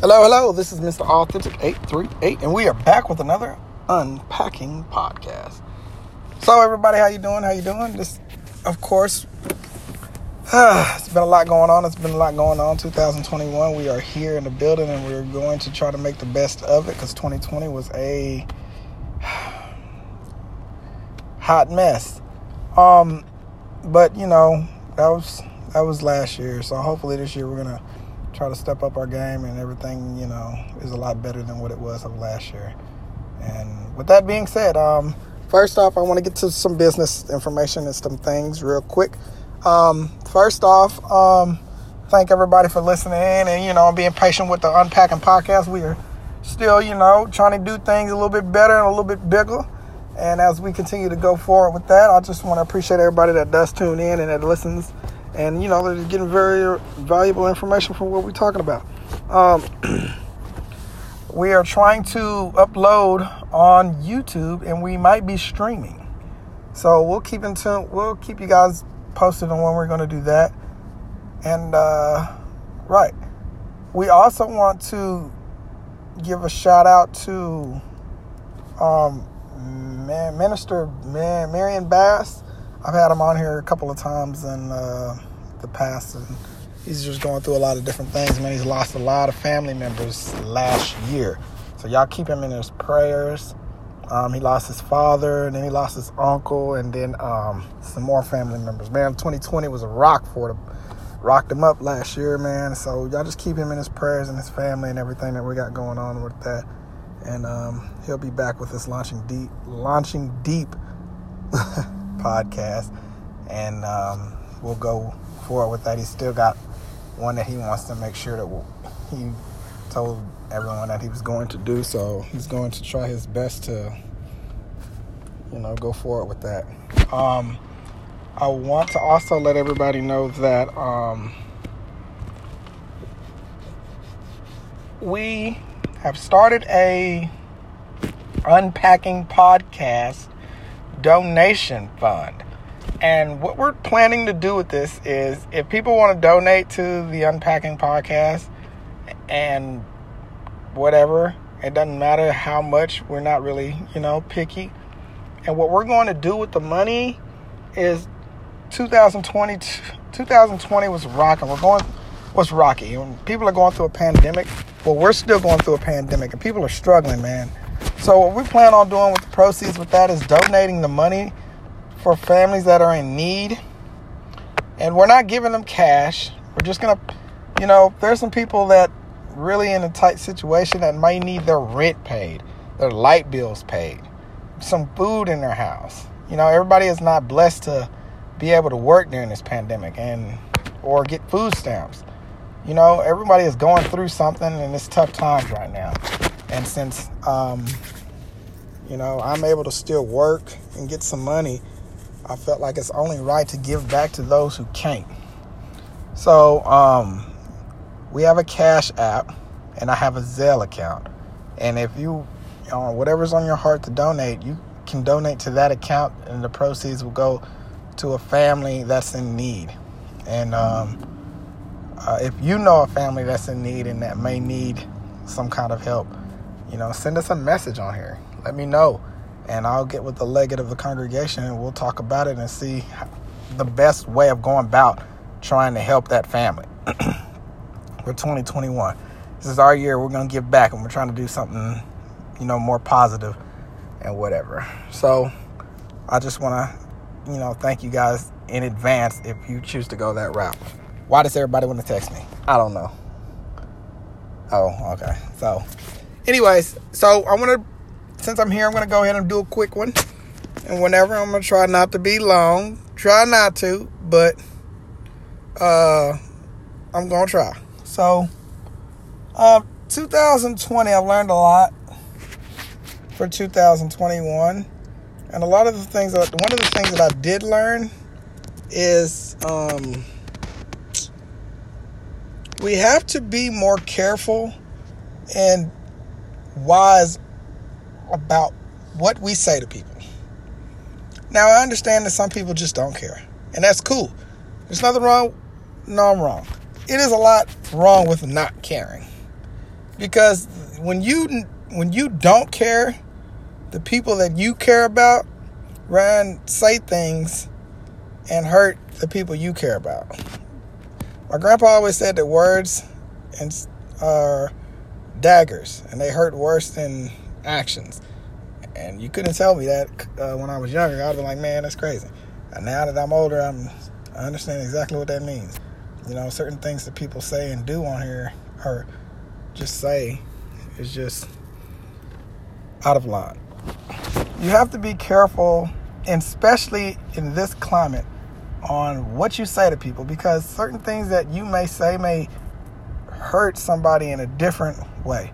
Hello, hello. This is Mr. Authentic 838 and we are back with another unpacking podcast. So everybody, how you doing? How you doing? This of course it's been a lot going on. It's been a lot going on. 2021, we are here in the building and we're going to try to make the best of it cuz 2020 was a hot mess. Um but you know, that was that was last year. So hopefully this year we're going to try to step up our game and everything, you know, is a lot better than what it was of last year. And with that being said, um, first off, I want to get to some business information and some things real quick. Um, first off, um, thank everybody for listening and, you know, being patient with the Unpacking podcast. We are still, you know, trying to do things a little bit better and a little bit bigger. And as we continue to go forward with that, I just want to appreciate everybody that does tune in and that listens and you know they're getting very valuable information from what we're talking about. Um, we are trying to upload on YouTube, and we might be streaming. So we'll keep in tune. We'll keep you guys posted on when we're going to do that. And uh, right, we also want to give a shout out to um, Minister Marion Bass I've had him on here a couple of times in uh, the past, and he's just going through a lot of different things. Man, he's lost a lot of family members last year, so y'all keep him in his prayers. Um, he lost his father, and then he lost his uncle, and then um, some more family members. Man, 2020 was a rock for him. Rocked him up last year, man. So y'all just keep him in his prayers and his family and everything that we got going on with that. And um, he'll be back with us launching deep, launching deep. podcast, and we'll go forward with that. He's still got one that he wants to make sure that he told everyone that he was going to do. So he's going to try his best to, you know, go forward with that. Um, I want to also let everybody know that um, we have started a unpacking podcast donation fund. And what we're planning to do with this is if people want to donate to the Unpacking Podcast and whatever, it doesn't matter how much, we're not really, you know, picky. And what we're going to do with the money is 2020 2020 was rocking. We're going was rocky. People are going through a pandemic. Well, we're still going through a pandemic and people are struggling, man. So what we plan on doing with the proceeds with that is donating the money for families that are in need. And we're not giving them cash. We're just gonna, you know, there's some people that really in a tight situation that might need their rent paid, their light bills paid, some food in their house. You know, everybody is not blessed to be able to work during this pandemic and or get food stamps. You know, everybody is going through something and it's tough times right now. And since, um, you know, I'm able to still work and get some money, I felt like it's only right to give back to those who can't. So, um, we have a Cash app and I have a Zelle account. And if you, know, whatever's on your heart to donate, you can donate to that account and the proceeds will go to a family that's in need. And um, uh, if you know a family that's in need and that may need some kind of help, you know, send us a message on here. Let me know. And I'll get with the legate of the congregation and we'll talk about it and see the best way of going about trying to help that family. For 2021. This is our year. We're going to give back and we're trying to do something, you know, more positive and whatever. So I just want to, you know, thank you guys in advance if you choose to go that route. Why does everybody want to text me? I don't know. Oh, okay. So anyways, so I want to, since I'm here, I'm going to go ahead and do a quick one. And whenever, I'm going to try not to be long. Try not to, but uh, I'm going to try. So, uh, 2020, I've learned a lot for 2021. And a lot of the things that, one of the things that I did learn is um, we have to be more careful and wise about what we say to people. Now, I understand that some people just don't care, and that's cool. There's nothing wrong. No, I'm wrong. It is a lot wrong with not caring. because when you when you don't care, the people that you care about run say things and hurt the people you care about. My grandpa always said that words and are daggers, and they hurt worse than actions. And you couldn't tell me that uh, when I was younger. I'd be like, man, that's crazy. And now that I'm older, I'm I understand exactly what that means. You know, certain things that people say and do on here, or just say, is just out of line. You have to be careful, especially in this climate, on what you say to people because certain things that you may say may hurt somebody in a different way.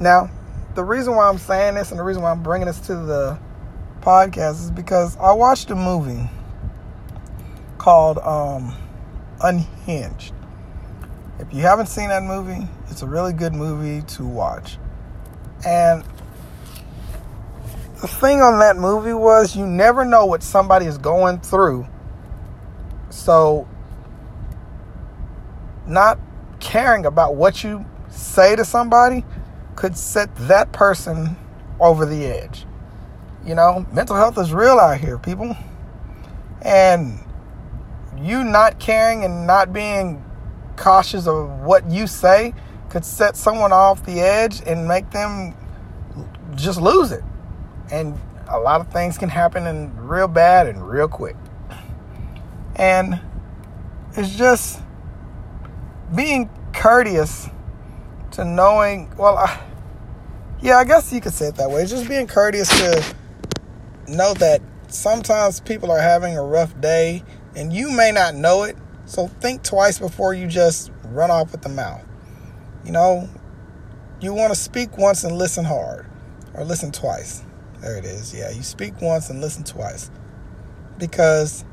Now, the reason why I'm saying this and the reason why I'm bringing this to the podcast is because I watched a movie called um, Unhinged. If you haven't seen that movie, it's a really good movie to watch. And the thing on that movie was you never know what somebody is going through. So, not caring about what you say to somebody could set that person over the edge. You know, mental health is real out here, people. And you not caring and not being cautious of what you say could set someone off the edge and make them just lose it. And a lot of things can happen in real bad and real quick. And it's just being courteous to knowing, well, I, yeah, I guess you could say it that way. Just being courteous to know that sometimes people are having a rough day and you may not know it. So think twice before you just run off with the mouth. You know, you want to speak once and listen hard, or listen twice. There it is. Yeah, you speak once and listen twice. Because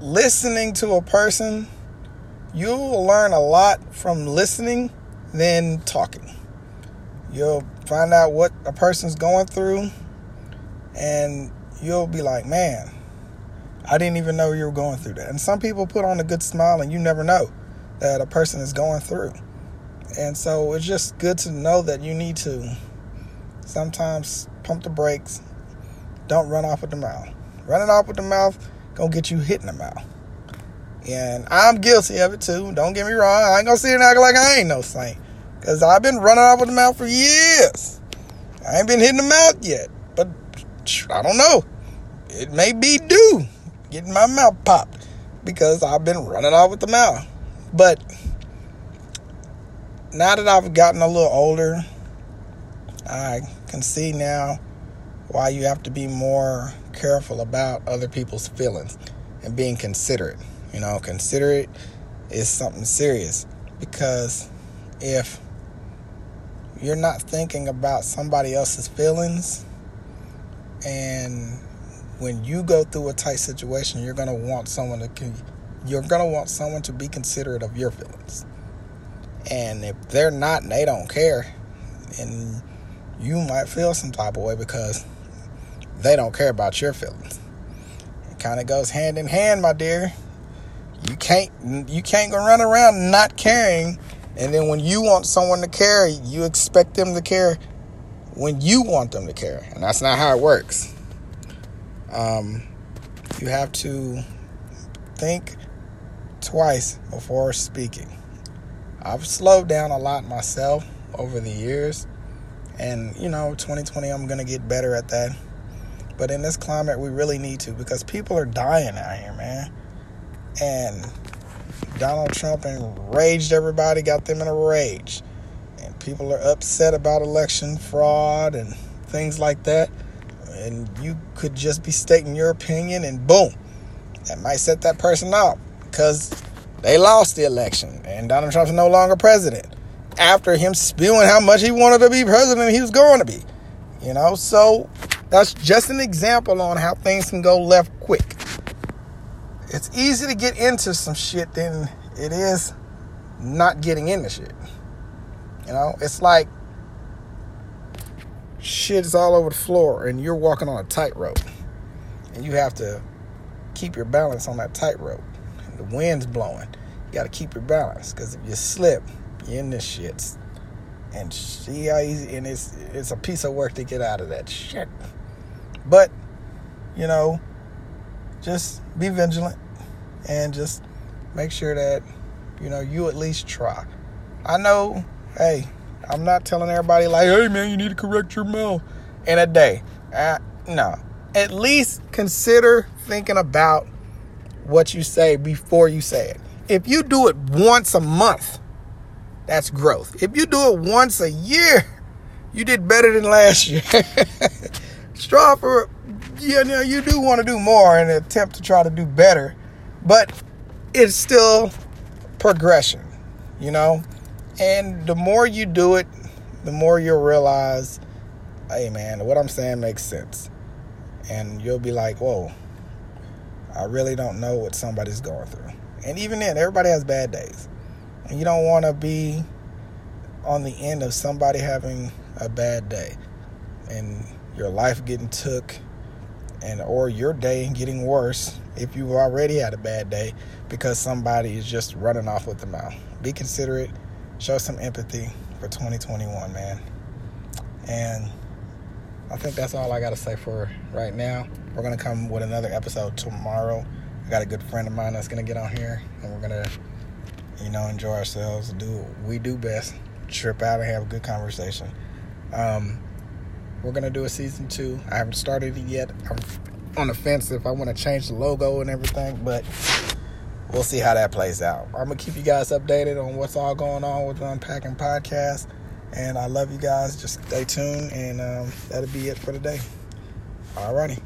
listening to a person you'll learn a lot from listening than talking. You'll find out what a person's going through, and you'll be like, man, I didn't even know you were going through that. And some people put on a good smile, and you never know that a person is going through. And so it's just good to know that you need to sometimes pump the brakes. Don't run off with the mouth. Running off with the mouth gonna get you hit in the mouth. And I'm guilty of it too. Don't get me wrong. I ain't gonna sit and act like I ain't no saint. Because I've been running off with the mouth for years. I ain't been hitting the mouth yet. But I don't know. It may be due getting my mouth popped because I've been running off with the mouth. But now that I've gotten a little older, I can see now why you have to be more careful about other people's feelings and being considerate. You know, considerate is something serious. Because if you're not thinking about somebody else's feelings and when you go through a tight situation you're going to want someone to you're going to want someone to be considerate of your feelings. And if they're not and they don't care and you might feel some type of way because they don't care about your feelings. It kind of goes hand in hand my dear you can't you can't go run around not caring, and then when you want someone to care, you expect them to care when you want them to care, and that's not how it works. Um, you have to think twice before speaking. I've slowed down a lot myself over the years, and you know, 2020, I'm gonna get better at that. But in this climate, we really need to because people are dying out here, man and Donald Trump enraged everybody, got them in a rage. And people are upset about election fraud and things like that. And you could just be stating your opinion, and boom, that might set that person off because they lost the election and Donald Trump's no longer president. After him spewing how much he wanted to be president, he was going to be. You know, so that's just an example on how things can go left quick it's easy to get into some shit than it is not getting into shit. You know, it's like shit is all over the floor and you're walking on a tightrope. And you have to keep your balance on that tightrope. The wind's blowing. You got to keep your balance because if you slip, You're in this shit. And see how easy, and it's, it's a piece of work to get out of that shit. But, you know, just be vigilant and just make sure that, you know, you at least try. I know, hey, I'm not telling everybody like, hey man, you need to correct your mouth in a day. Uh, no. At least consider thinking about what you say before you say it. If you do it once a month, that's growth. If you do it once a year, you did better than last year. Straw for you know, you do want to do more and attempt to try to do better, but it's still progression, you know? And the more you do it, the more you'll realize, hey man, what I'm saying makes sense. And you'll be like, whoa, I really don't know what somebody's going through. And even then, everybody has bad days. And you don't want to be on the end of somebody having a bad day and your life getting took and or your day getting worse if you've already had a bad day because somebody is just running off with the mouth. Be considerate, show some empathy for 2021, man. And I think that's all I got to say for right now. We're going to come with another episode tomorrow. I got a good friend of mine that's going to get on here and we're going to you know, enjoy ourselves, do what we do best, trip out and have a good conversation. Um, we're gonna do a season two. I haven't started it yet. I'm on the fence if I want to change the logo and everything, but we'll see how that plays out. I'm gonna keep you guys updated on what's all going on with the Unpacking Podcast, and I love you guys. Just stay tuned, and um, that'll be it for today. Alrighty.